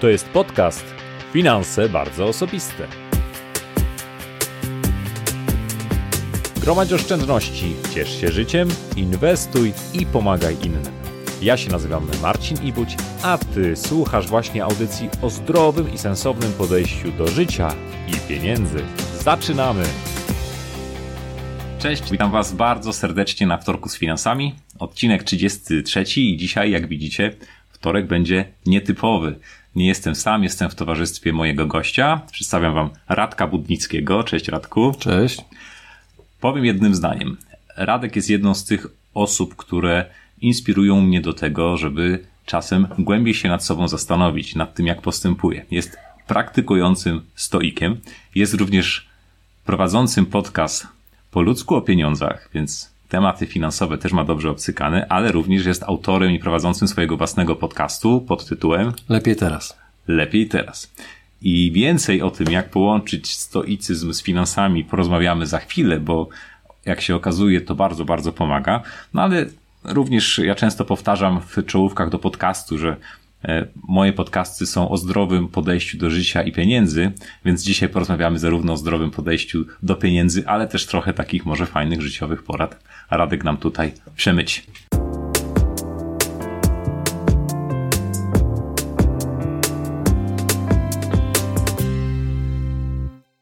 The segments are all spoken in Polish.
To jest podcast Finanse bardzo osobiste. Gromadź oszczędności, ciesz się życiem, inwestuj i pomagaj innym. Ja się nazywam Marcin Ibuć, a Ty słuchasz właśnie audycji o zdrowym i sensownym podejściu do życia i pieniędzy. Zaczynamy! Cześć, witam Was bardzo serdecznie na Wtorku z Finansami. Odcinek 33 i dzisiaj, jak widzicie, wtorek będzie nietypowy. Nie jestem sam, jestem w towarzystwie mojego gościa. Przedstawiam Wam Radka Budnickiego. Cześć Radku. Cześć. Powiem jednym zdaniem. Radek jest jedną z tych osób, które inspirują mnie do tego, żeby czasem głębiej się nad sobą zastanowić, nad tym, jak postępuje. Jest praktykującym stoikiem, jest również prowadzącym podcast po ludzku o pieniądzach, więc tematy finansowe też ma dobrze obcykane, ale również jest autorem i prowadzącym swojego własnego podcastu pod tytułem Lepiej teraz. Lepiej teraz. I więcej o tym, jak połączyć stoicyzm z finansami, porozmawiamy za chwilę, bo jak się okazuje, to bardzo, bardzo pomaga. No ale również ja często powtarzam w czołówkach do podcastu, że Moje podcasty są o zdrowym podejściu do życia i pieniędzy, więc dzisiaj porozmawiamy zarówno o zdrowym podejściu do pieniędzy, ale też trochę takich może fajnych życiowych porad. Radek nam tutaj przemyci.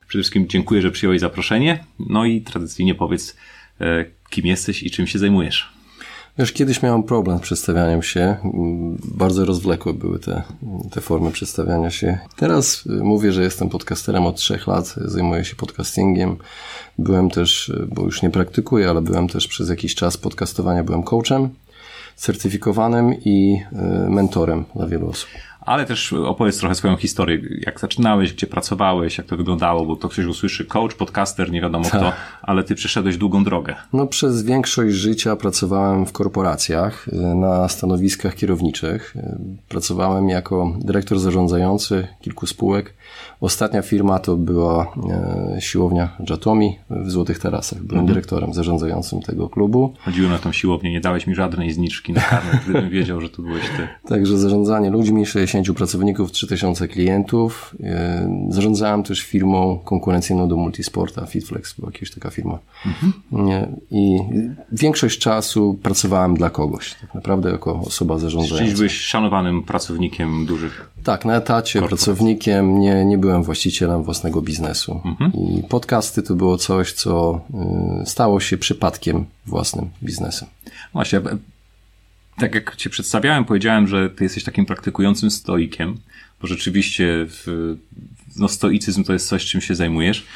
Przede wszystkim dziękuję, że przyjąłeś zaproszenie. No i tradycyjnie powiedz, e, kim jesteś i czym się zajmujesz. Już kiedyś miałem problem z przedstawianiem się. Bardzo rozwlekłe były te, te formy przedstawiania się. Teraz mówię, że jestem podcasterem od trzech lat, zajmuję się podcastingiem. Byłem też, bo już nie praktykuję, ale byłem też przez jakiś czas podcastowania, byłem coachem certyfikowanym i e, mentorem dla wielu osób ale też opowiedz trochę swoją historię, jak zaczynałeś, gdzie pracowałeś, jak to wyglądało, bo to ktoś usłyszy coach, podcaster, nie wiadomo kto, tak. ale ty przeszedłeś długą drogę. No przez większość życia pracowałem w korporacjach na stanowiskach kierowniczych. Pracowałem jako dyrektor zarządzający kilku spółek. Ostatnia firma to była e, siłownia Jatomi w Złotych Tarasach. Byłem mhm. dyrektorem zarządzającym tego klubu. Chodziłem na tą siłownię, nie dałeś mi żadnej zniczki na karnet, gdybym wiedział, że to byłeś ty. Także zarządzanie ludźmi, 60 pracowników, 3000 klientów. E, zarządzałem też firmą konkurencyjną do Multisporta, Fitflex, była jakaś taka firma. Mhm. I większość czasu pracowałem dla kogoś, tak naprawdę jako osoba zarządzająca. Czyli byłeś szanowanym pracownikiem dużych tak, na etacie, korporacji. pracownikiem, nie, nie byłem właścicielem własnego biznesu. Mhm. I podcasty to było coś, co y, stało się przypadkiem własnym biznesem. Właśnie, tak jak Cię przedstawiałem, powiedziałem, że Ty jesteś takim praktykującym stoikiem, bo rzeczywiście w, no, stoicyzm to jest coś, czym się zajmujesz,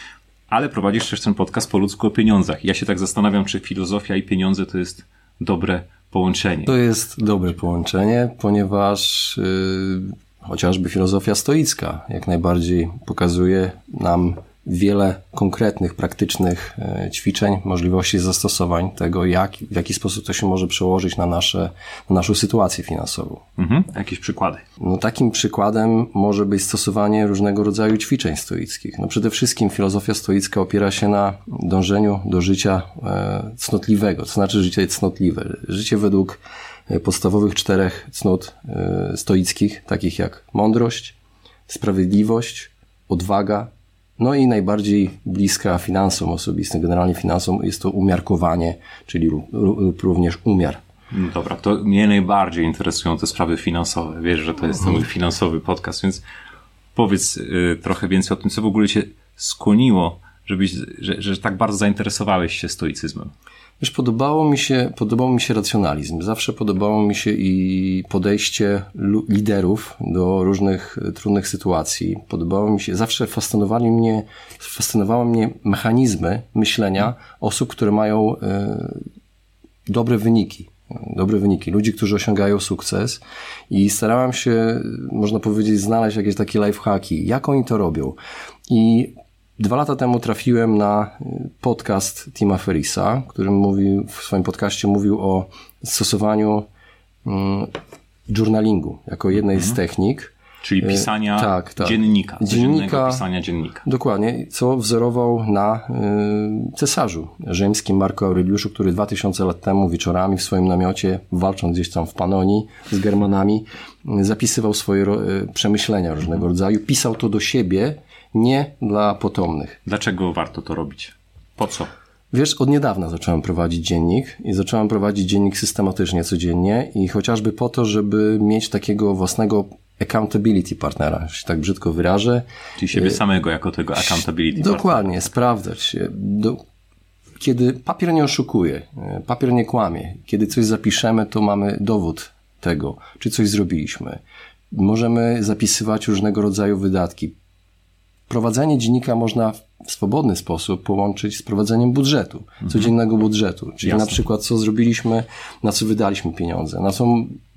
ale prowadzisz też ten podcast po ludzku o pieniądzach. Ja się tak zastanawiam, czy filozofia i pieniądze to jest dobre połączenie. To jest dobre połączenie, ponieważ yy, chociażby filozofia stoicka jak najbardziej pokazuje nam wiele konkretnych, praktycznych e, ćwiczeń, możliwości zastosowań tego, jak, w jaki sposób to się może przełożyć na, nasze, na naszą sytuację finansową. Mhm. Jakieś przykłady? No, takim przykładem może być stosowanie różnego rodzaju ćwiczeń stoickich. No, przede wszystkim filozofia stoicka opiera się na dążeniu do życia e, cnotliwego, to znaczy życie cnotliwe. Życie według e, podstawowych czterech cnót stoickich, takich jak mądrość, sprawiedliwość, odwaga, no i najbardziej bliska finansom osobistym, generalnie finansom jest to umiarkowanie, czyli również umiar. No dobra, to mnie najbardziej interesują te sprawy finansowe. Wiesz, że to jest ten mój finansowy podcast, więc powiedz y, trochę więcej o tym, co w ogóle cię skłoniło, żebyś, że, że tak bardzo zainteresowałeś się stoicyzmem. Wiesz, podobało mi się, podobał mi się racjonalizm. Zawsze podobało mi się i podejście liderów do różnych e, trudnych sytuacji. Podobało mi się, zawsze fascynowali mnie, fascynowały mnie mechanizmy myślenia osób, które mają e, dobre wyniki. Dobre wyniki, ludzi, którzy osiągają sukces i starałem się, można powiedzieć, znaleźć jakieś takie lifehacki, jak oni to robią. I Dwa lata temu trafiłem na y, podcast Tima Ferisa, który mówił, w swoim podcaście mówił o stosowaniu mm, journalingu jako jednej mhm. z technik. Czyli pisania tak, tak. dziennika, dziennika, pisania dziennika. Dokładnie, co wzorował na y, cesarzu rzymskim Marco Aureliuszu, który 2000 lat temu wieczorami w swoim namiocie, walcząc gdzieś tam w Panonii z Germanami, zapisywał swoje y, przemyślenia różnego rodzaju, pisał to do siebie, nie dla potomnych. Dlaczego warto to robić? Po co? Wiesz, od niedawna zacząłem prowadzić dziennik i zacząłem prowadzić dziennik systematycznie codziennie i chociażby po to, żeby mieć takiego własnego accountability partnera, się tak brzydko wyrażę. Czyli siebie y, samego jako tego accountability Dokładnie, partnera. sprawdzać się. Do, kiedy papier nie oszukuje, y, papier nie kłamie, kiedy coś zapiszemy, to mamy dowód tego, czy coś zrobiliśmy. Możemy zapisywać różnego rodzaju wydatki. Prowadzenie dziennika można w swobodny sposób połączyć z prowadzeniem budżetu, mhm. codziennego budżetu. Czyli Jasne. na przykład co zrobiliśmy, na co wydaliśmy pieniądze, na co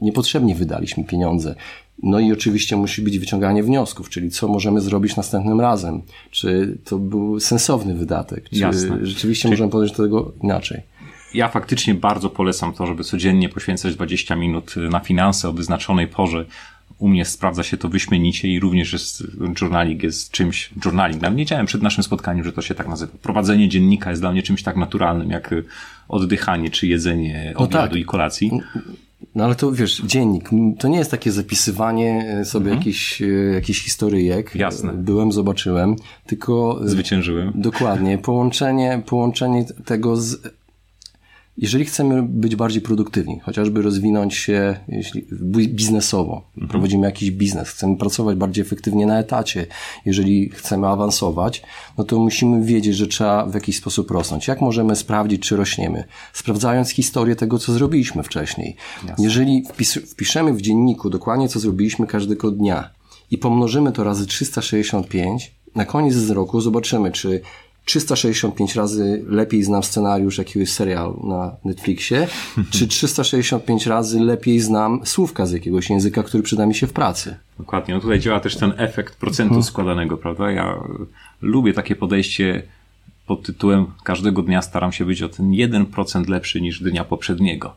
niepotrzebnie wydaliśmy pieniądze. No i oczywiście musi być wyciąganie wniosków, czyli co możemy zrobić następnym razem. Czy to był sensowny wydatek, czy Jasne. rzeczywiście czyli... możemy podejść do tego inaczej. Ja faktycznie bardzo polecam to, żeby codziennie poświęcać 20 minut na finanse o wyznaczonej porze, u mnie sprawdza się to wyśmienicie i również jest, journaling jest czymś, journaling, nawet nie wiedziałem przed naszym spotkaniem, że to się tak nazywa. Prowadzenie dziennika jest dla mnie czymś tak naturalnym, jak oddychanie czy jedzenie no obiadu tak. i kolacji. No ale to wiesz, dziennik, to nie jest takie zapisywanie e, sobie mhm. jakichś, e, jakichś historyjek. Jasne. Byłem, zobaczyłem, tylko... E, Zwyciężyłem. Dokładnie. Połączenie, połączenie tego z jeżeli chcemy być bardziej produktywni, chociażby rozwinąć się jeśli, biznesowo, mhm. prowadzimy jakiś biznes, chcemy pracować bardziej efektywnie na etacie, jeżeli chcemy awansować, no to musimy wiedzieć, że trzeba w jakiś sposób rosnąć. Jak możemy sprawdzić, czy rośniemy? Sprawdzając historię tego, co zrobiliśmy wcześniej. Jasne. Jeżeli wpis, wpiszemy w dzienniku dokładnie, co zrobiliśmy każdego dnia i pomnożymy to razy 365, na koniec roku zobaczymy, czy 365 razy lepiej znam scenariusz jakiegoś serialu na Netflixie, czy 365 razy lepiej znam słówka z jakiegoś języka, który przyda mi się w pracy. Dokładnie. No tutaj działa też ten efekt procentu mhm. składanego, prawda? Ja lubię takie podejście pod tytułem każdego dnia staram się być o ten 1% lepszy niż dnia poprzedniego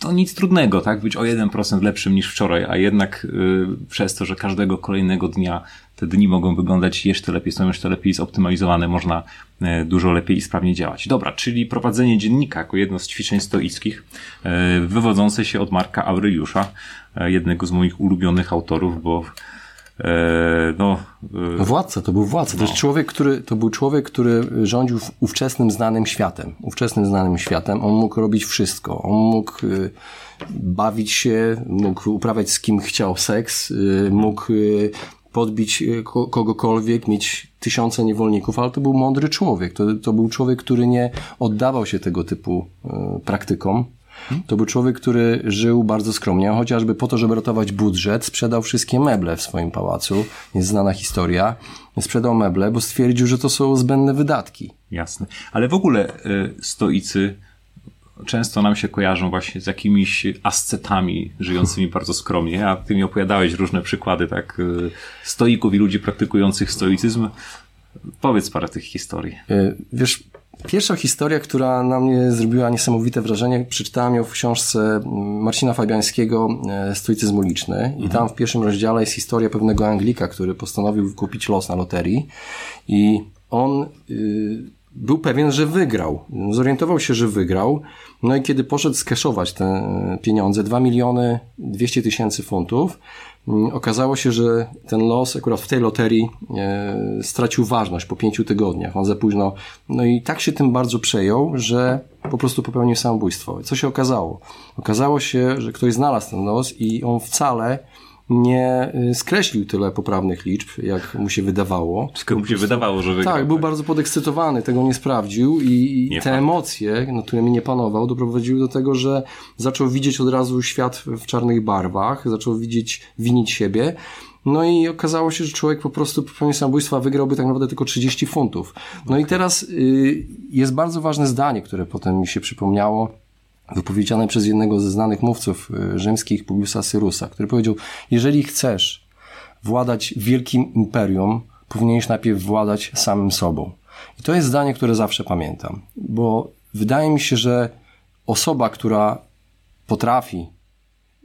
to nic trudnego, tak? Być o 1% lepszym niż wczoraj, a jednak y, przez to, że każdego kolejnego dnia te dni mogą wyglądać jeszcze lepiej, są jeszcze lepiej zoptymalizowane, można y, dużo lepiej i sprawniej działać. Dobra, czyli prowadzenie dziennika jako jedno z ćwiczeń stoickich, y, wywodzące się od Marka Aureliusza, y, jednego z moich ulubionych autorów, bo E, no, e, władca, to był władca. No. To, jest człowiek, który, to był człowiek, który rządził ówczesnym znanym światem. Ówczesnym znanym światem. On mógł robić wszystko. On mógł e, bawić się, mógł uprawiać z kim chciał seks, mógł podbić kogokolwiek, mieć tysiące niewolników, ale to był mądry człowiek. To, to był człowiek, który nie oddawał się tego typu praktykom. To był człowiek, który żył bardzo skromnie, chociażby po to, żeby ratować budżet, sprzedał wszystkie meble w swoim pałacu. Jest znana historia. Sprzedał meble, bo stwierdził, że to są zbędne wydatki. Jasne. Ale w ogóle y, stoicy często nam się kojarzą właśnie z jakimiś ascetami żyjącymi bardzo skromnie, a ty mi opowiadałeś różne przykłady tak y, stoików i ludzi praktykujących stoicyzm. Powiedz parę tych historii. Y, wiesz, Pierwsza historia, która na mnie zrobiła niesamowite wrażenie, przeczytałem ją w książce Marcina Fabiańskiego e, Stoicyzm uliczny i mhm. tam w pierwszym rozdziale jest historia pewnego Anglika, który postanowił kupić los na loterii i on y, był pewien, że wygrał. Zorientował się, że wygrał. No i kiedy poszedł skeszować te pieniądze, 2 miliony 200 tysięcy funtów, Mm, okazało się, że ten los akurat w tej loterii e, stracił ważność po pięciu tygodniach. On za późno. No i tak się tym bardzo przejął, że po prostu popełnił samobójstwo. Co się okazało? Okazało się, że ktoś znalazł ten los i on wcale nie y, skreślił tyle poprawnych liczb, jak mu się wydawało. Tylko mu się wydawało, że wygrał. Tak, był tak. bardzo podekscytowany, tego nie sprawdził i nie te pan. emocje, nad którymi nie panował, doprowadziły do tego, że zaczął widzieć od razu świat w czarnych barwach, zaczął widzieć, winić siebie. No i okazało się, że człowiek po prostu popełnił samobójstwa wygrałby tak naprawdę tylko 30 funtów. No okay. i teraz y, jest bardzo ważne zdanie, które potem mi się przypomniało wypowiedziane przez jednego ze znanych mówców y, rzymskich, Publiusa Syrusa, który powiedział, jeżeli chcesz władać wielkim imperium, powinieneś najpierw władać samym sobą. I to jest zdanie, które zawsze pamiętam, bo wydaje mi się, że osoba, która potrafi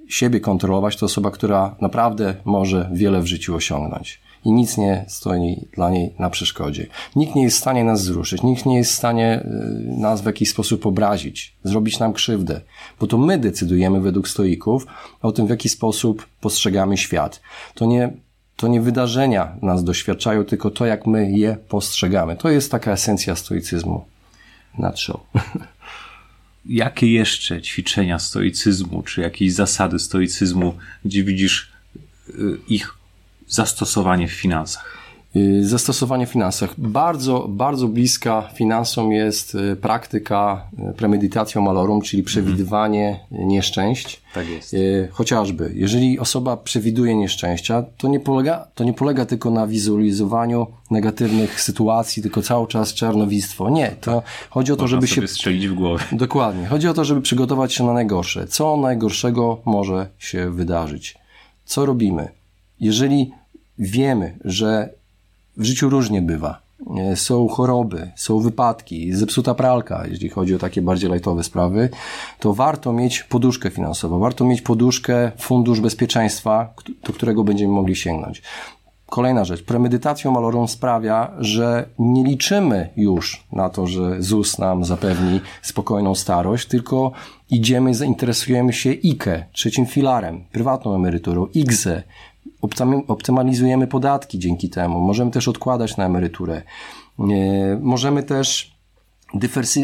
siebie kontrolować, to osoba, która naprawdę może wiele w życiu osiągnąć. I nic nie stoi dla niej na przeszkodzie. Nikt nie jest w stanie nas zruszyć, nikt nie jest w stanie y, nas w jakiś sposób obrazić, zrobić nam krzywdę, bo to my decydujemy według stoików o tym, w jaki sposób postrzegamy świat. To nie to nie wydarzenia nas doświadczają, tylko to, jak my je postrzegamy. To jest taka esencja stoicyzmu. Nadszą. Jakie jeszcze ćwiczenia stoicyzmu, czy jakieś zasady stoicyzmu, gdzie widzisz y, ich zastosowanie w finansach? Y, zastosowanie w finansach. Bardzo, bardzo bliska finansom jest y, praktyka y, premedytatio malorum, czyli przewidywanie mhm. nieszczęść. Tak jest. Chociażby, jeżeli osoba przewiduje nieszczęścia, to nie polega, to nie polega tylko na wizualizowaniu negatywnych sytuacji, tylko cały czas czarnowictwo. Nie, to chodzi o to, Można żeby się... strzelić w głowę. Dokładnie. Chodzi o to, żeby przygotować się na najgorsze. Co najgorszego może się wydarzyć? Co robimy? Jeżeli wiemy, że w życiu różnie bywa. Są choroby, są wypadki, zepsuta pralka, jeśli chodzi o takie bardziej lajtowe sprawy, to warto mieć poduszkę finansową, warto mieć poduszkę, fundusz bezpieczeństwa, do którego będziemy mogli sięgnąć. Kolejna rzecz. Premedytacją malorą sprawia, że nie liczymy już na to, że ZUS nam zapewni spokojną starość, tylko idziemy, zainteresujemy się IKE, trzecim filarem, prywatną emeryturą, IGZE, optymalizujemy podatki dzięki temu. Możemy też odkładać na emeryturę. Możemy też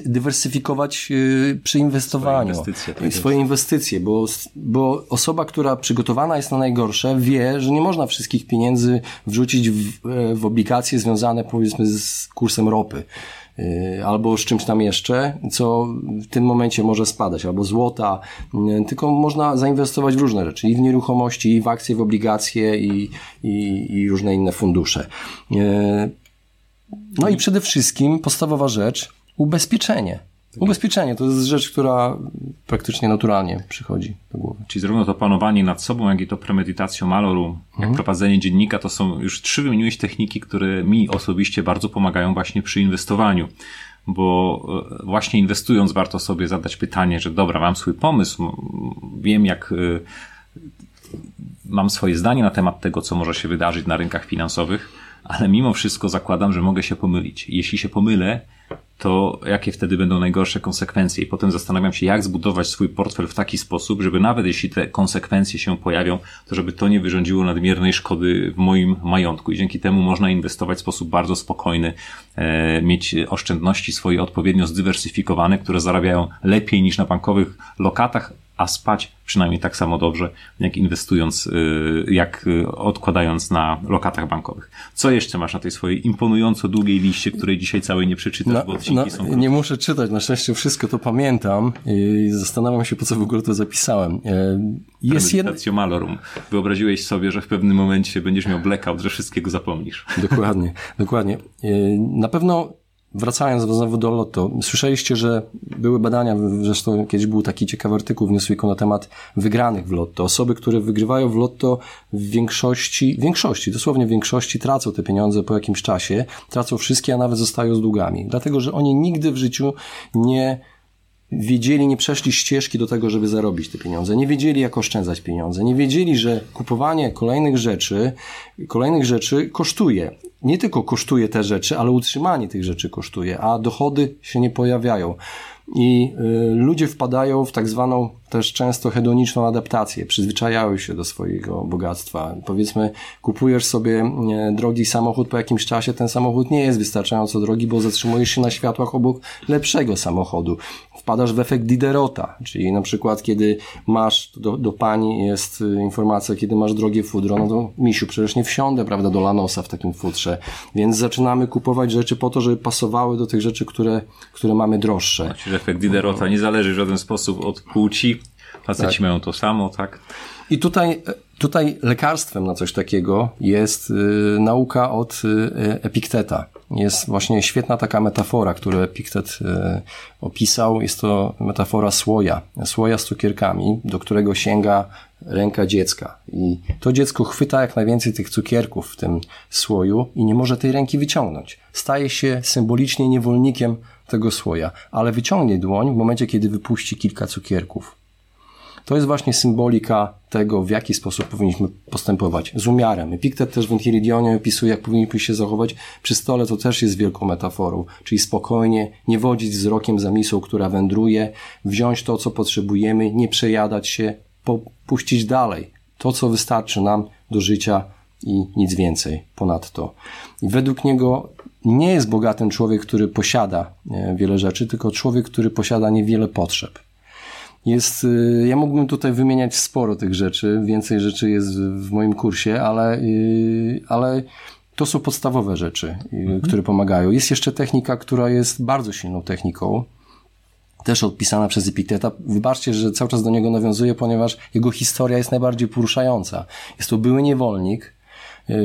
dywersyfikować y, przy inwestowaniu swoje inwestycje, tak swoje inwestycje bo, bo osoba, która przygotowana jest na najgorsze, wie, że nie można wszystkich pieniędzy wrzucić w, w obligacje związane powiedzmy z kursem ropy. Y, albo z czymś tam jeszcze, co w tym momencie może spadać, albo złota, y, tylko można zainwestować w różne rzeczy, i w nieruchomości, i w akcje, w obligacje, i, i, i różne inne fundusze. Y, no i przede wszystkim podstawowa rzecz, ubezpieczenie. Ubezpieczenie to jest rzecz, która praktycznie naturalnie przychodzi do głowy. Czyli zarówno to panowanie nad sobą, jak i to premedytacją maloru, jak mhm. prowadzenie dziennika, to są już trzy wymieniłeś techniki, które mi osobiście bardzo pomagają właśnie przy inwestowaniu. Bo e, właśnie inwestując warto sobie zadać pytanie, że dobra, mam swój pomysł, wiem jak e, mam swoje zdanie na temat tego, co może się wydarzyć na rynkach finansowych, ale mimo wszystko zakładam, że mogę się pomylić. Jeśli się pomylę, to jakie wtedy będą najgorsze konsekwencje. I potem zastanawiam się, jak zbudować swój portfel w taki sposób, żeby nawet jeśli te konsekwencje się pojawią, to żeby to nie wyrządziło nadmiernej szkody w moim majątku. I dzięki temu można inwestować w sposób bardzo spokojny, e, mieć oszczędności swoje odpowiednio zdywersyfikowane, które zarabiają lepiej niż na bankowych lokatach, a spać przynajmniej tak samo dobrze, jak inwestując, y, jak y, odkładając na lokatach bankowych. Co jeszcze masz na tej swojej imponująco długiej liście, której dzisiaj całej nie przeczytasz, no, bo odcinki no, są krótkie. Nie muszę czytać, na szczęście wszystko to pamiętam i zastanawiam się, po co w ogóle to zapisałem. E, jest jedna... malorum. Wyobraziłeś sobie, że w pewnym momencie będziesz miał blackout, że wszystkiego zapomnisz. Dokładnie, dokładnie. E, na pewno Wracając znowu do Lotto, słyszeliście, że były badania, zresztą kiedyś był taki ciekawy artykuł w Newsweeku na temat wygranych w Lotto. Osoby, które wygrywają w Lotto w większości, większości, dosłownie w większości tracą te pieniądze po jakimś czasie, tracą wszystkie, a nawet zostają z długami. Dlatego, że oni nigdy w życiu nie wiedzieli, nie przeszli ścieżki do tego, żeby zarobić te pieniądze, nie wiedzieli, jak oszczędzać pieniądze, nie wiedzieli, że kupowanie kolejnych rzeczy, kolejnych rzeczy kosztuje. Nie tylko kosztuje te rzeczy, ale utrzymanie tych rzeczy kosztuje, a dochody się nie pojawiają. I y, ludzie wpadają w tak zwaną też często hedoniczną adaptację, przyzwyczajają się do swojego bogactwa. Powiedzmy, kupujesz sobie drogi samochód, po jakimś czasie ten samochód nie jest wystarczająco drogi, bo zatrzymujesz się na światłach obok lepszego samochodu. Wpadasz w efekt Diderota, czyli na przykład kiedy masz, do, do pani jest y, informacja, kiedy masz drogie fudro, no to misiu, przecież nie wsiądę, prawda, do Lanosa w takim futrze. Więc zaczynamy kupować rzeczy po to, żeby pasowały do tych rzeczy, które, które mamy droższe. Znaczy, efekt Diderota nie zależy w żaden sposób od płci, Faceci tak. mają to samo, tak? I tutaj, tutaj lekarstwem na coś takiego jest y, nauka od y, Epikteta. Jest właśnie świetna taka metafora, którą Epiktet y, opisał. Jest to metafora słoja. Słoja z cukierkami, do którego sięga ręka dziecka. I to dziecko chwyta jak najwięcej tych cukierków w tym słoju i nie może tej ręki wyciągnąć. Staje się symbolicznie niewolnikiem tego słoja, ale wyciągnie dłoń w momencie, kiedy wypuści kilka cukierków. To jest właśnie symbolika tego, w jaki sposób powinniśmy postępować. Z umiarem. Epiktet też w Enchiridione opisuje, jak powinniśmy się zachować przy stole, to też jest wielką metaforą. Czyli spokojnie, nie wodzić wzrokiem za misą, która wędruje, wziąć to, co potrzebujemy, nie przejadać się, puścić dalej. To, co wystarczy nam do życia i nic więcej ponadto. I według niego nie jest bogatym człowiek, który posiada e, wiele rzeczy, tylko człowiek, który posiada niewiele potrzeb. Jest, y, ja mógłbym tutaj wymieniać sporo tych rzeczy, więcej rzeczy jest w moim kursie, ale, y, ale to są podstawowe rzeczy, y, mhm. które pomagają. Jest jeszcze technika, która jest bardzo silną techniką, też odpisana przez Epikteta. Wybaczcie, że cały czas do niego nawiązuję, ponieważ jego historia jest najbardziej poruszająca. Jest to były niewolnik,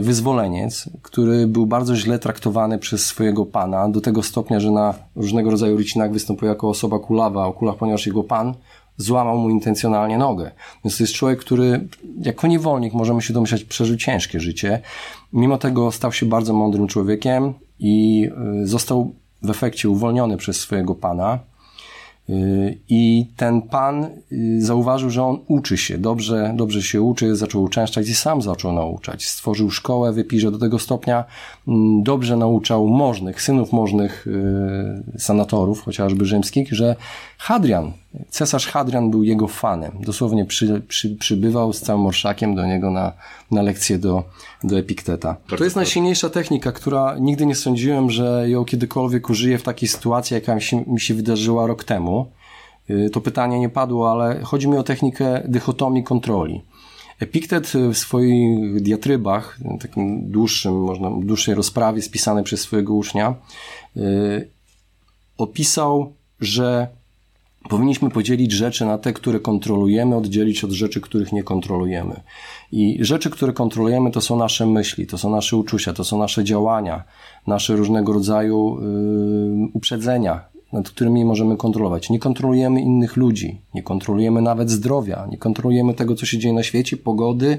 wyzwoleniec, który był bardzo źle traktowany przez swojego pana, do tego stopnia, że na różnego rodzaju rycinach występuje jako osoba kulawa o kulach, ponieważ jego pan złamał mu intencjonalnie nogę. Więc to jest człowiek, który jako niewolnik, możemy się domyślać, przeżył ciężkie życie. Mimo tego stał się bardzo mądrym człowiekiem i y, został w efekcie uwolniony przez swojego pana. Y, I ten pan y, zauważył, że on uczy się, dobrze, dobrze się uczy, zaczął uczęszczać i sam zaczął nauczać. Stworzył szkołę w Epirze do tego stopnia, mm, dobrze nauczał możnych, synów możnych senatorów, chociażby rzymskich, że Hadrian, cesarz Hadrian był jego fanem. Dosłownie przy, przy, przybywał z całym orszakiem do niego na, na lekcję do, do Epikteta. To jest najsilniejsza technika, która nigdy nie sądziłem, że ją kiedykolwiek użyję w takiej sytuacji, jaka mi się, mi się wydarzyła rok temu. Y, to pytanie nie padło, ale chodzi mi o technikę dychotomii kontroli. Epiktet w swoich diatrybach, takim dłuższym, można, dłuższej rozprawie spisanej przez swojego ucznia, yy, opisał, że Powinniśmy podzielić rzeczy na te, które kontrolujemy, oddzielić od rzeczy, których nie kontrolujemy. I rzeczy, które kontrolujemy, to są nasze myśli, to są nasze uczucia, to są nasze działania, nasze różnego rodzaju yy, uprzedzenia, nad którymi możemy kontrolować. Nie kontrolujemy innych ludzi, nie kontrolujemy nawet zdrowia, nie kontrolujemy tego, co się dzieje na świecie, pogody.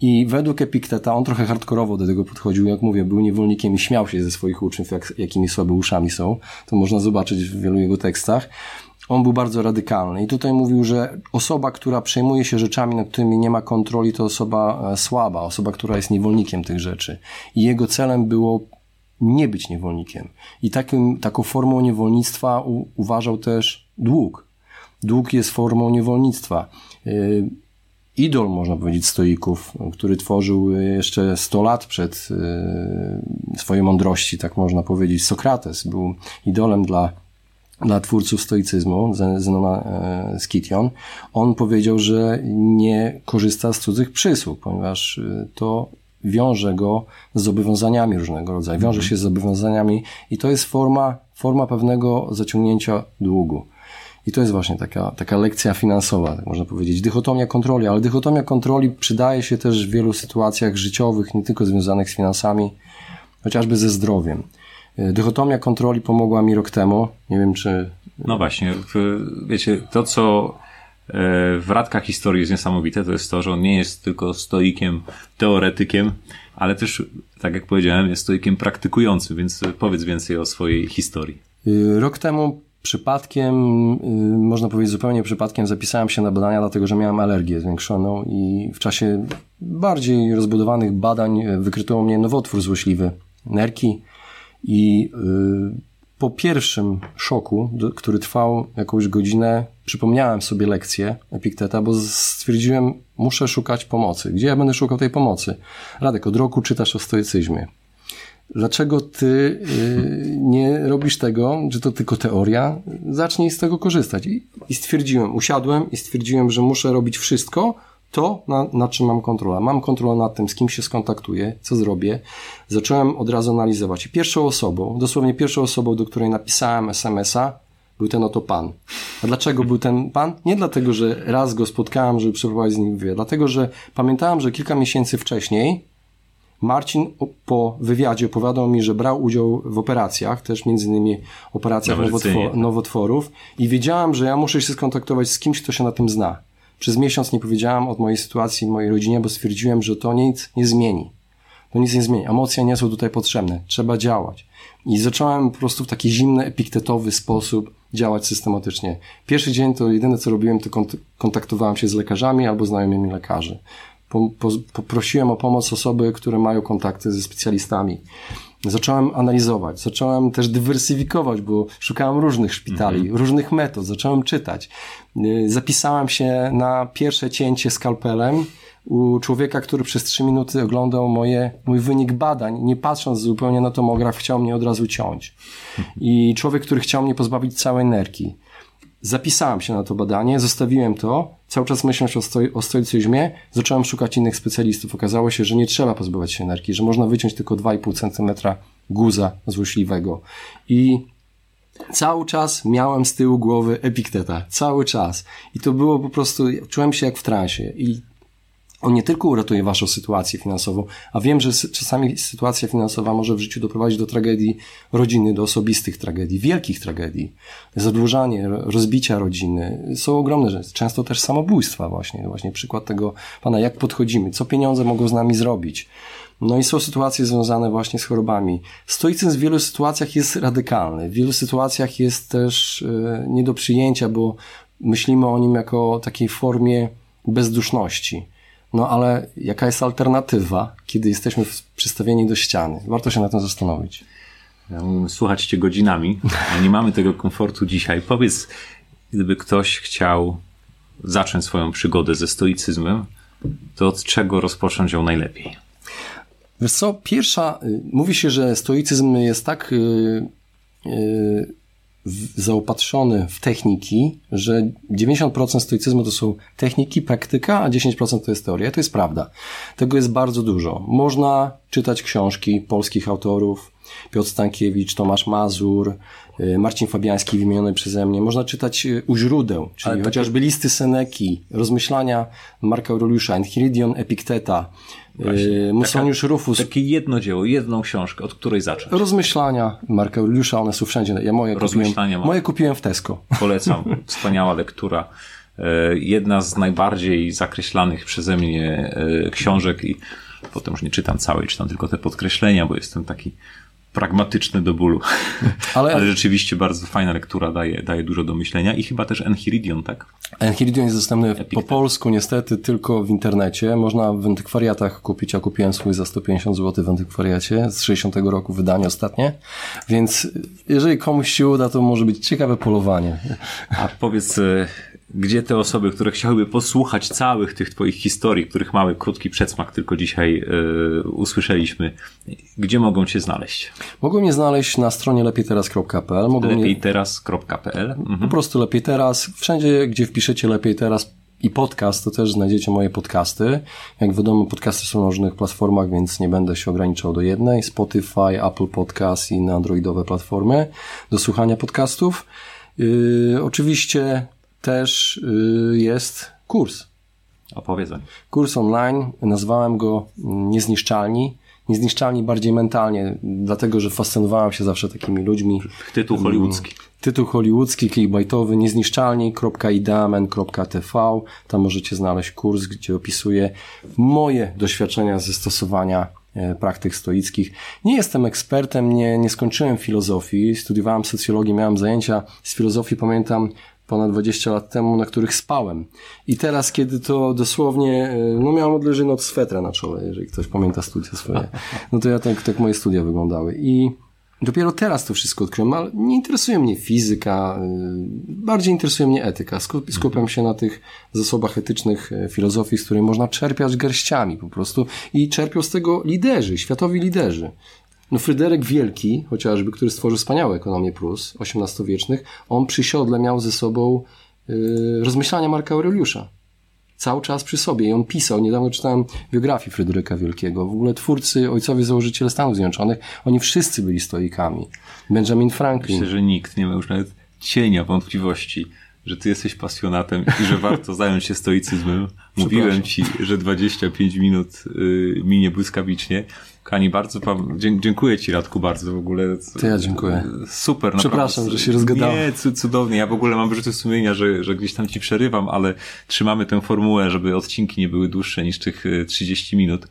I według Epikteta, on trochę hardkorowo do tego podchodził, jak mówię, był niewolnikiem i śmiał się ze swoich uczniów, jak, jakimi słabe uszami są. To można zobaczyć w wielu jego tekstach on był bardzo radykalny i tutaj mówił, że osoba, która przejmuje się rzeczami, nad którymi nie ma kontroli, to osoba e, słaba, osoba, która jest niewolnikiem tych rzeczy. I jego celem było nie być niewolnikiem. I takim, taką formą niewolnictwa u, uważał też dług. Dług jest formą niewolnictwa. E, idol, można powiedzieć, stoików, który tworzył jeszcze 100 lat przed e, swojej mądrości, tak można powiedzieć. Sokrates był idolem dla dla twórców stoicyzmu, Zenona e, Skition, on powiedział, że nie korzysta z cudzych przysług, ponieważ e, to wiąże go z zobowiązaniami różnego rodzaju, wiąże mhm. się z zobowiązaniami i to jest forma, forma pewnego zaciągnięcia długu. I to jest właśnie taka, taka lekcja finansowa, tak można powiedzieć. Dychotomia kontroli, ale dychotomia kontroli przydaje się też w wielu sytuacjach życiowych, nie tylko związanych z finansami, chociażby ze zdrowiem. Dychotomia kontroli pomogła mi rok temu. Nie wiem, czy. No właśnie, wiecie, to co e, w radkach historii jest niesamowite, to jest to, że on nie jest tylko stoikiem, teoretykiem, ale też, tak jak powiedziałem, jest stoikiem praktykującym, więc powiedz więcej o swojej historii. Y, rok temu przypadkiem, y, można powiedzieć zupełnie przypadkiem, zapisałem się na badania, dlatego że miałem alergię zwiększoną i w czasie bardziej rozbudowanych badań wykryto u mnie nowotwór złośliwy, nerki i y, po pierwszym szoku, który trwał jakąś godzinę, przypomniałem sobie lekcję Epikteta, bo stwierdziłem, muszę szukać pomocy. Gdzie ja będę szukał tej pomocy? Radek, od roku czytasz o stoicyzmie. Dlaczego ty y, nie robisz tego, że to tylko teoria? Zacznij z tego korzystać. I, I stwierdziłem, usiadłem i stwierdziłem, że muszę robić wszystko, to, na, na czym mam kontrolę. Mam kontrolę nad tym, z kim się skontaktuję, co zrobię. Zacząłem od razu analizować. I pierwszą osobą, dosłownie pierwszą osobą, do której napisałem SMS-a, był ten oto pan. A dlaczego był ten pan? Nie dlatego, że raz go spotkałem, żeby przeprowadzić z nim wywiad. Dlatego, że pamiętałem, że kilka miesięcy wcześniej Marcin po wywiadzie opowiadał mi, że brał udział w operacjach, też między innymi operacjach nowotwor nowotworów i wiedziałem, że ja muszę się skontaktować z kimś, kto się na tym zna. Przez miesiąc nie powiedziałam o mojej sytuacji, mojej rodzinie, bo stwierdziłem, że to nic nie zmieni. To nic nie zmieni. Emocje nie są tutaj potrzebne. Trzeba działać. I zacząłem po prostu w taki zimny, epiktetowy sposób działać systematycznie. Pierwszy dzień to jedyne co robiłem, to kontaktowałem się z lekarzami albo znajomymi lekarzy. Poprosiłem o pomoc osoby, które mają kontakty ze specjalistami. Zacząłem analizować, zacząłem też dywersyfikować, bo szukałem różnych szpitali, mhm. różnych metod, zacząłem czytać. Y, zapisałem się na pierwsze cięcie skalpelem u człowieka, który przez trzy minuty oglądał moje, mój wynik badań, nie patrząc zupełnie na tomograf, chciał mnie od razu ciąć. I człowiek, który chciał mnie pozbawić całej energii. Zapisałem się na to badanie, zostawiłem to, cały czas myśląc o, stoi, o stoicyzmie, zacząłem szukać innych specjalistów. Okazało się, że nie trzeba pozbywać się energii, że można wyciąć tylko 2,5 cm guza złośliwego. I cały czas miałem z tyłu głowy epikteta. Cały czas. I to było po prostu, czułem się jak w transie. I on nie tylko uratuje waszą sytuację finansową, a wiem, że czasami sytuacja finansowa może w życiu doprowadzić do tragedii rodziny, do osobistych tragedii, wielkich tragedii. Zadłużanie, rozbicia rodziny są ogromne rzeczy. Często też samobójstwa właśnie. Właśnie przykład tego pana, jak podchodzimy, co pieniądze mogą z nami zrobić. No i są sytuacje związane właśnie z chorobami. Stoicyzm w wielu sytuacjach jest radykalny. W wielu sytuacjach jest też e, nie do przyjęcia, bo myślimy o nim jako takiej formie bezduszności. No ale jaka jest alternatywa, kiedy jesteśmy przystawieni do ściany? Warto się na tym zastanowić. Słuchać Cię godzinami, ale nie mamy tego komfortu dzisiaj. Powiedz, gdyby ktoś chciał zacząć swoją przygodę ze stoicyzmem, to od czego rozpocząć ją najlepiej? Wiesz co, pierwsza, y, mówi się, że stoicyzm jest tak yy, yy, zaopatrzony w techniki, że 90% stoicyzmu to są techniki, praktyka, a 10% to jest teoria. To jest prawda. Tego jest bardzo dużo. Można czytać książki polskich autorów, Piotr Stankiewicz, Tomasz Mazur, y, Marcin Fabiański wymieniony przeze mnie. Można czytać y, u źródeł, czyli chociażby listy Seneki, rozmyślania Marka Aureliusza, Enchiridion Epikteta, Właśnie, Musoniusz Rufus. Takie jedno dzieło, jedną książkę, od której zacząć? Rozmyślania Marka Aureliusza, one są wszędzie. Ja moje kupiłem, moje kupiłem w Tesco. Polecam, wspaniała lektura. E, jedna z najbardziej zakreślanych przeze mnie e, książek i potem już nie czytam całej, czytam tylko te podkreślenia, bo jestem taki pragmatyczny do bólu. Ale, Ale rzeczywiście bardzo fajna lektura, daje, daje dużo do myślenia i chyba też Enchiridion, tak? Enchiridion jest dostępny Epic po polsku niestety tylko w internecie. Można w antykwariatach kupić. Ja kupiłem swój za 150 zł w antykwariacie z 60 roku wydanie ostatnie. Więc jeżeli komuś się uda, to może być ciekawe polowanie. A powiedz, e, gdzie te osoby, które chciałyby posłuchać całych tych Twoich historii, których mały, krótki przedsmak tylko dzisiaj yy, usłyszeliśmy, gdzie mogą Cię znaleźć? Mogą mnie znaleźć na stronie lepiejteraz.pl. Lepiejteraz.pl mhm. Po prostu Lepiej Teraz. Wszędzie, gdzie wpiszecie Lepiej Teraz i podcast, to też znajdziecie moje podcasty. Jak wiadomo, podcasty są na różnych platformach, więc nie będę się ograniczał do jednej. Spotify, Apple Podcast i na androidowe platformy do słuchania podcastów. Yy, oczywiście też y, jest kurs. Opowiedz Kurs online, nazwałem go Niezniszczalni. Niezniszczalni bardziej mentalnie, dlatego że fascynowałem się zawsze takimi ludźmi. Tytuł hollywoodzki. Mm, tytuł hollywoodzki, clickbaitowy, niezniszczalni.ideamen.tv. Tam możecie znaleźć kurs, gdzie opisuję moje doświadczenia ze stosowania e, praktyk stoickich. Nie jestem ekspertem, nie, nie skończyłem filozofii, studiowałem socjologię, miałem zajęcia z filozofii, pamiętam ponad 20 lat temu, na których spałem. I teraz, kiedy to dosłownie, e, no miałem odleżenie od swetra na czole, jeżeli ktoś pamięta studia swoje, no to ja tak, tak moje studia wyglądały. I dopiero teraz to wszystko odkryłem, ale nie interesuje mnie fizyka, e, bardziej interesuje mnie etyka. Skupiam się na tych zasobach etycznych e, filozofii, z której można czerpiać garściami po prostu i czerpią z tego liderzy, światowi liderzy. No Fryderyk Wielki, chociażby, który stworzył wspaniałe Ekonomię Plus, XVIII-wiecznych, on przy siodle miał ze sobą yy, rozmyślania Marka Aureliusza. Cały czas przy sobie. I on pisał, niedawno czytałem biografię Fryderyka Wielkiego. W ogóle twórcy, ojcowie założyciele Stanów Zjednoczonych, oni wszyscy byli stoikami. Benjamin Franklin. Myślę, że nikt nie ma już nawet cienia wątpliwości, że ty jesteś pasjonatem i że warto zająć się stoicyzmem. Mówiłem ci, że 25 minut y, minie błyskawicznie. Kani, bardzo dziękuję Ci Radku bardzo w ogóle. To ja dziękuję. Super. Przepraszam, że się rozgadałem. Nie, cudownie. Ja w ogóle mam wyrzuty sumienia, że, że gdzieś tam Ci przerywam, ale trzymamy tę formułę, żeby odcinki nie były dłuższe niż tych 30 y, minut.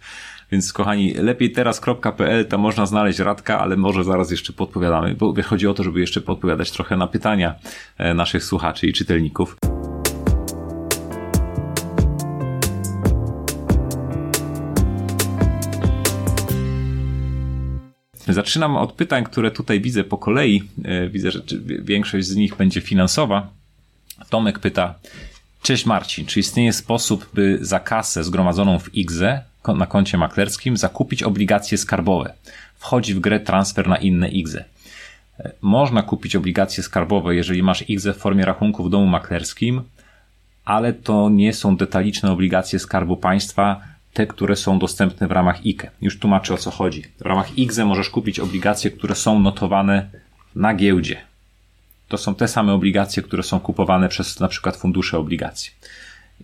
Więc kochani, lepiej teraz.pl, tam można znaleźć Radka, ale może zaraz jeszcze podpowiadamy, bo chodzi o to, żeby jeszcze podpowiadać trochę na pytania e, naszych słuchaczy i czytelników. Zaczynam od pytań, które tutaj widzę po kolei. E, widzę, że większość z nich będzie finansowa. Tomek pyta, Cześć Marcin, czy istnieje sposób, by za kasę zgromadzoną w IGZE na koncie maklerskim zakupić obligacje skarbowe? Wchodzi w grę transfer na inne IGZE. Można kupić obligacje skarbowe, jeżeli masz IGZE w formie rachunku w domu maklerskim, ale to nie są detaliczne obligacje Skarbu Państwa, te, które są dostępne w ramach IKE. Już tłumaczę o co chodzi. W ramach IGZE możesz kupić obligacje, które są notowane na giełdzie. To są te same obligacje, które są kupowane przez na przykład fundusze obligacji.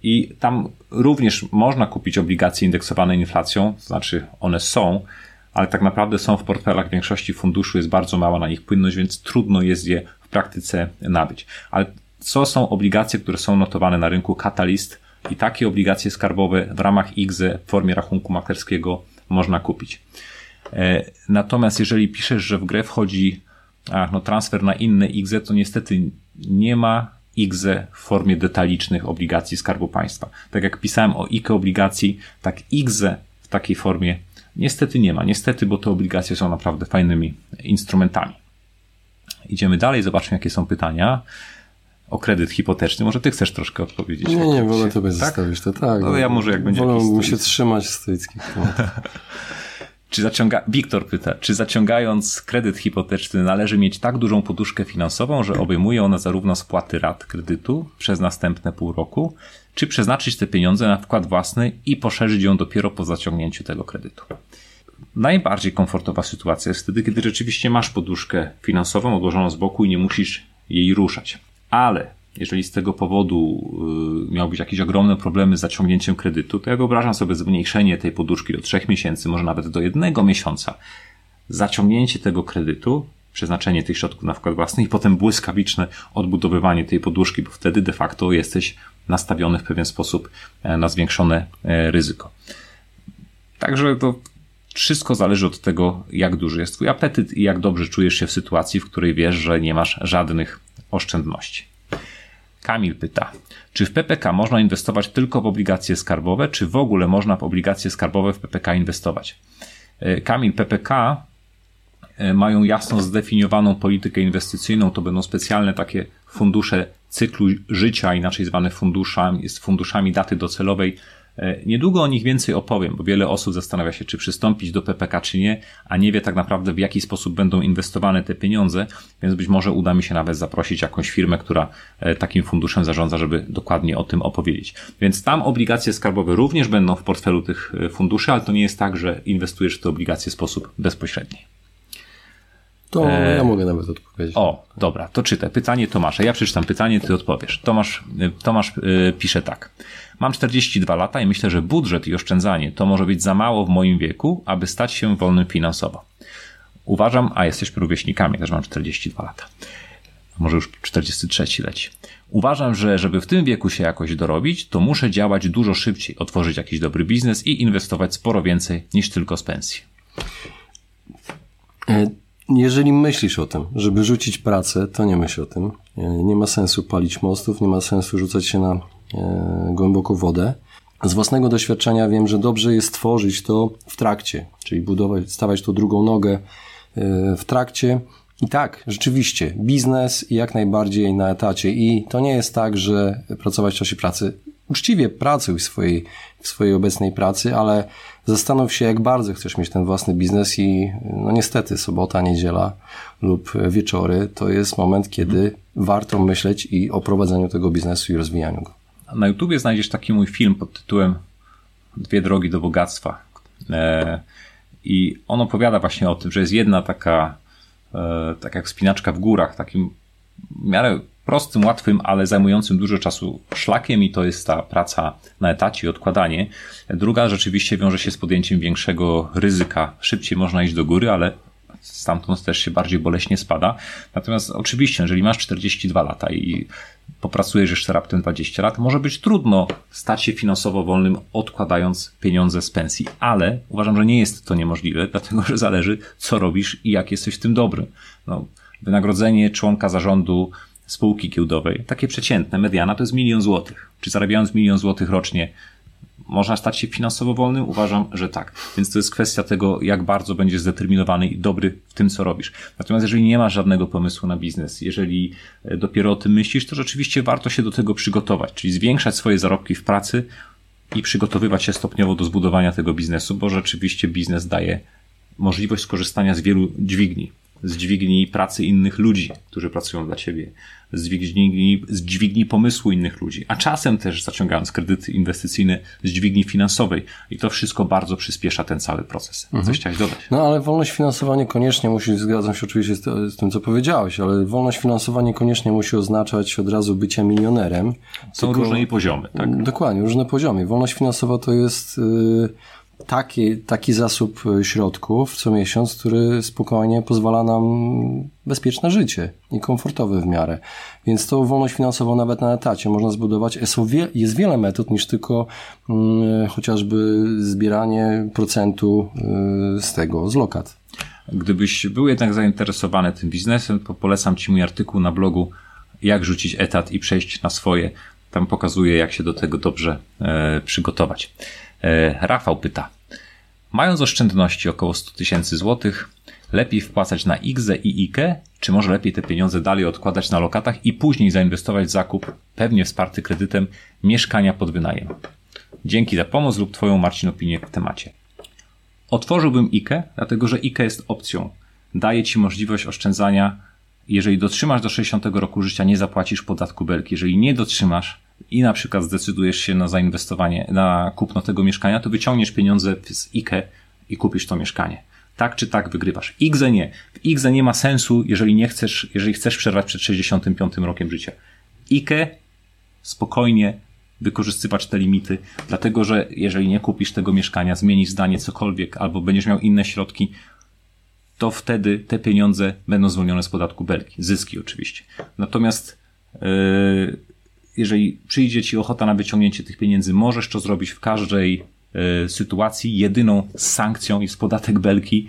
I tam również można kupić obligacje indeksowane inflacją, to znaczy one są, ale tak naprawdę są w portfelach większości funduszy, jest bardzo mała na nich płynność, więc trudno jest je w praktyce nabyć. Ale co są obligacje, które są notowane na rynku Catalyst i takie obligacje skarbowe w ramach IGZE w formie rachunku maklerskiego można kupić. E, natomiast jeżeli piszesz, że w grę wchodzi ach, no transfer na inne IGZE, to niestety nie ma IGZE w formie detalicznych obligacji Skarbu Państwa. Tak jak pisałem o IKE obligacji, tak IGZE w takiej formie niestety nie ma. Niestety, bo te obligacje są naprawdę fajnymi instrumentami. Idziemy dalej, zobaczmy jakie są pytania o kredyt hipoteczny. Może ty chcesz troszkę odpowiedzieć? Nie, nie, wolę tobie tak? zostawić to, tak. No ja może jak będzie Wolę się trzymać stoickich Czy zaciąga... Wiktor pyta, czy zaciągając kredyt hipoteczny należy mieć tak dużą poduszkę finansową, że obejmuje ona zarówno spłaty rat kredytu przez następne pół roku, czy przeznaczyć te pieniądze na wkład własny i poszerzyć ją dopiero po zaciągnięciu tego kredytu? Najbardziej komfortowa sytuacja jest wtedy, kiedy rzeczywiście masz poduszkę finansową odłożoną z boku i nie musisz jej ruszać. Ale jeżeli z tego powodu y, miałbyś jakieś ogromne problemy z zaciągnięciem kredytu, to ja wyobrażam sobie zmniejszenie tej poduszki do trzech miesięcy, może nawet do jednego miesiąca. Zaciągnięcie tego kredytu, przeznaczenie tych środków na wkład własny i potem błyskawiczne odbudowywanie tej poduszki, bo wtedy de facto jesteś nastawiony w pewien sposób e, na zwiększone e, ryzyko. Także to wszystko zależy od tego, jak duży jest Twój apetyt i jak dobrze czujesz się w sytuacji, w której wiesz, że nie masz żadnych oszczędności. Kamil pyta, czy w PPK można inwestować tylko w obligacje skarbowe, czy w ogóle można w obligacje skarbowe w PPK inwestować? E, Kamil, PPK e, mają jasno zdefiniowaną politykę inwestycyjną, to będą specjalne takie fundusze cyklu życia, inaczej zwane funduszami, z funduszami daty docelowej, niedługo o nich więcej opowiem, bo wiele osób zastanawia się, czy przystąpić do PPK, czy nie, a nie wie tak naprawdę, w jaki sposób będą inwestowane te pieniądze, więc być może uda mi się nawet zaprosić jakąś firmę, która e, takim funduszem zarządza, żeby dokładnie o tym opowiedzieć. Więc tam obligacje skarbowe również będą w portfelu tych e, funduszy, ale to nie jest tak, że inwestujesz w te obligacje w sposób bezpośredni. To ja mogę nawet odpowiedzieć. O, dobra, to czytaj. Pytanie Tomasza. Ja przeczytam pytanie, ty odpowiesz. Tomasz, Tomasz yy, pisze tak. Mam 42 lata i myślę, że budżet i oszczędzanie to może być za mało w moim wieku, aby stać się wolnym finansowo. Uważam, a jesteśmy rówieśnikami, też mam 42 lata. Może już 43 leci. Uważam, że żeby w tym wieku się jakoś dorobić, to muszę działać dużo szybciej, otworzyć jakiś dobry biznes i inwestować sporo więcej niż tylko z pensji. E, jeżeli myślisz o tym, żeby rzucić pracę, to nie myśl o tym. E, nie ma sensu palić mostów, nie ma sensu rzucać się na E, głęboką wodę. Z własnego doświadczenia wiem, że dobrze jest tworzyć to w trakcie, czyli budować, stawiać tą drugą nogę e, w trakcie. I tak, rzeczywiście, biznes jak najbardziej na etacie. I to nie jest tak, że pracować w czasie pracy. Uczciwie pracuj w swojej, w swojej obecnej pracy, ale zastanów się, jak bardzo chcesz mieć ten własny biznes i no niestety sobota, niedziela lub wieczory to jest moment, kiedy warto myśleć i o prowadzeniu tego biznesu i rozwijaniu go. Na YouTubie znajdziesz taki mój film pod tytułem Dwie drogi do bogactwa. E, I on opowiada właśnie o tym, że jest jedna taka, e, jak wspinaczka w górach, takim w miarę prostym, łatwym, ale zajmującym dużo czasu szlakiem i to jest ta praca na etacie i odkładanie. Druga rzeczywiście wiąże się z podjęciem większego ryzyka. Szybciej można iść do góry, ale stamtąd też się bardziej boleśnie spada. Natomiast oczywiście, jeżeli masz 42 lata i popracujesz jeszcze raptem 20 lat, może być trudno stać się finansowo wolnym, odkładając pieniądze z pensji, ale uważam, że nie jest to niemożliwe, dlatego że zależy, co robisz i jak jesteś w tym dobry. No, wynagrodzenie członka zarządu spółki giełdowej, takie przeciętne, mediana, to jest milion złotych. Czy zarabiając milion złotych rocznie można stać się finansowo wolnym? Uważam, że tak. Więc to jest kwestia tego, jak bardzo będziesz zdeterminowany i dobry w tym, co robisz. Natomiast jeżeli nie masz żadnego pomysłu na biznes, jeżeli e, dopiero o tym myślisz, to rzeczywiście warto się do tego przygotować, czyli zwiększać swoje zarobki w pracy i przygotowywać się stopniowo do zbudowania tego biznesu, bo rzeczywiście biznes daje możliwość skorzystania z wielu dźwigni z dźwigni pracy innych ludzi, którzy pracują dla ciebie, z dźwigni, z dźwigni pomysłu innych ludzi, a czasem też zaciągając kredyty inwestycyjne z dźwigni finansowej. I to wszystko bardzo przyspiesza ten cały proces. Mhm. Coś chciałeś dodać? No ale wolność finansowa niekoniecznie musi, zgadzam się oczywiście z, z, tym, co powiedziałeś, ale wolność finansowa niekoniecznie musi oznaczać od razu bycia milionerem. Są tylko, różne poziomy, tak? Dokładnie, różne poziomy. Wolność finansowa to jest... Yy, taki, taki zasób e, środków co miesiąc, który spokojnie pozwala nam bezpieczne życie i komfortowe w miarę. Więc tą wolność finansową nawet na etacie można zbudować. Jest wiele metod niż tylko hmm, chociażby zbieranie procentu e, z tego, z lokat. Gdybyś był jednak zainteresowany tym biznesem, to polecam Ci mój artykuł na blogu jak rzucić etat i przejść na swoje. Tam pokazuję, jak się do tego dobrze e, przygotować. E, Rafał pyta. Mając oszczędności około 100 tysięcy złotych, lepiej wpłacać na IGZE i IKE, czy może lepiej te pieniądze dalej odkładać na lokatach i później zainwestować w zakup, pewnie wsparty kredytem, mieszkania pod wynajem? Dzięki za pomoc lub Twoją, Marcin, opinię w temacie. Otworzyłbym IKE, dlatego że IKE jest opcją. Daje Ci możliwość oszczędzania. Jeżeli dotrzymasz do 60 roku życia, nie zapłacisz podatku belki. Jeżeli nie dotrzymasz, i na przykład zdecydujesz się na zainwestowanie, na kupno tego mieszkania, to wyciągniesz pieniądze z IKE i kupisz to mieszkanie. Tak czy tak wygrywasz. IGZE nie. W IGZE nie ma sensu, jeżeli nie chcesz, jeżeli chcesz przerwać przed 65 rokiem życia. IKE spokojnie wykorzystywać te limity, dlatego że jeżeli nie kupisz tego mieszkania, zmienisz zdanie cokolwiek, albo będziesz miał inne środki, to wtedy te pieniądze będą zwolnione z podatku belki. Zyski oczywiście. Natomiast yy, jeżeli przyjdzie ci ochota na wyciągnięcie tych pieniędzy, możesz to zrobić w każdej e, sytuacji. Jedyną sankcją jest podatek belki,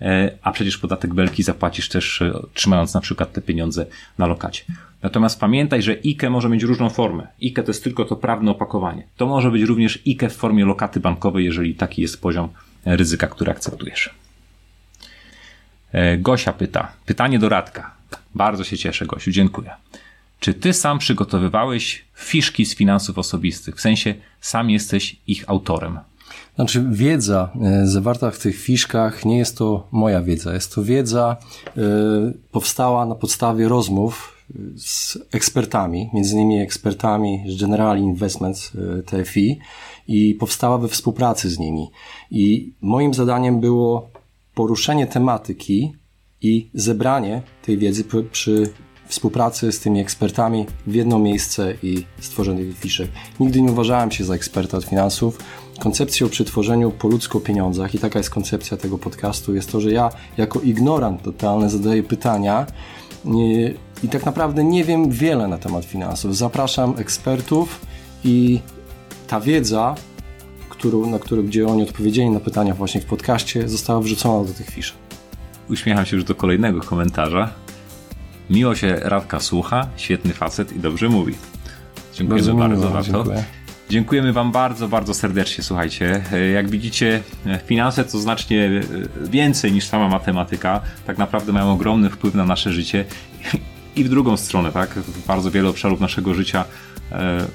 e, a przecież podatek belki zapłacisz też e, trzymając na przykład te pieniądze na lokacie. Natomiast pamiętaj, że IKE może mieć różną formę. IKE to jest tylko to prawne opakowanie. To może być również IKE w formie lokaty bankowej, jeżeli taki jest poziom ryzyka, który akceptujesz. Gosia pyta. Pytanie do Radka. Bardzo się cieszę, Gosiu, dziękuję. Czy ty sam przygotowywałeś fiszki z finansów osobistych? W sensie sam jesteś ich autorem. Znaczy, wiedza e, zawarta w tych fiszkach nie jest to moja wiedza. Jest to wiedza y, powstała na podstawie rozmów e, z ekspertami, między innymi ekspertami z General Investments TFI i powstała we współpracy z nimi. I moim zadaniem było poruszenie tematyki i zebranie tej wiedzy przy współpracy z tymi ekspertami w jedno miejsce i stworzenie fiszek. Nigdy nie uważałem się za eksperta od finansów. Koncepcją przy tworzeniu po ludzku pieniądzach, i taka jest koncepcja tego podcastu, jest to, że ja jako ignorant totalny zadaję pytania i, i tak naprawdę nie wiem wiele na temat finansów. Zapraszam ekspertów i ta wiedza, którą, na którą, gdzie oni odpowiedzieli na pytania właśnie w podcaście, została wrzucona do tych fiszek. Uśmiecham się już do kolejnego komentarza. Miło się Radka słucha, świetny facet i dobrze mówi. Dziękujemy bardzo, bardzo za to. Dziękuję. Dziękujemy Wam bardzo, bardzo serdecznie. Słuchajcie, jak widzicie, finanse to znacznie e, więcej niż sama matematyka. Tak naprawdę mają ogromny wpływ na nasze życie i w drugą stronę, tak? Bardzo wiele obszarów naszego życia e,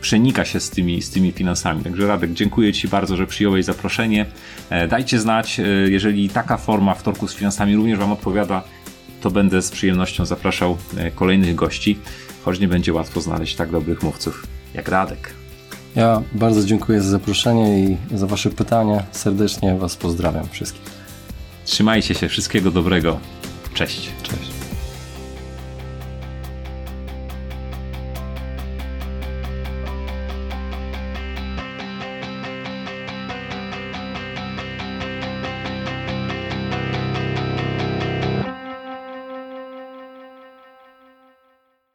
przenika się z tymi, z tymi finansami. Także Radek, dziękuję Ci bardzo, że przyjąłeś zaproszenie. E, dajcie znać, jeżeli taka forma wtorku z finansami również Wam odpowiada to będę z przyjemnością zapraszał e, kolejnych gości, choć nie będzie łatwo znaleźć tak dobrych mówców jak Radek. Ja bardzo dziękuję za zaproszenie i za Wasze pytania. Serdecznie Was pozdrawiam wszystkich. Trzymajcie się, wszystkiego dobrego. Cześć. Cześć.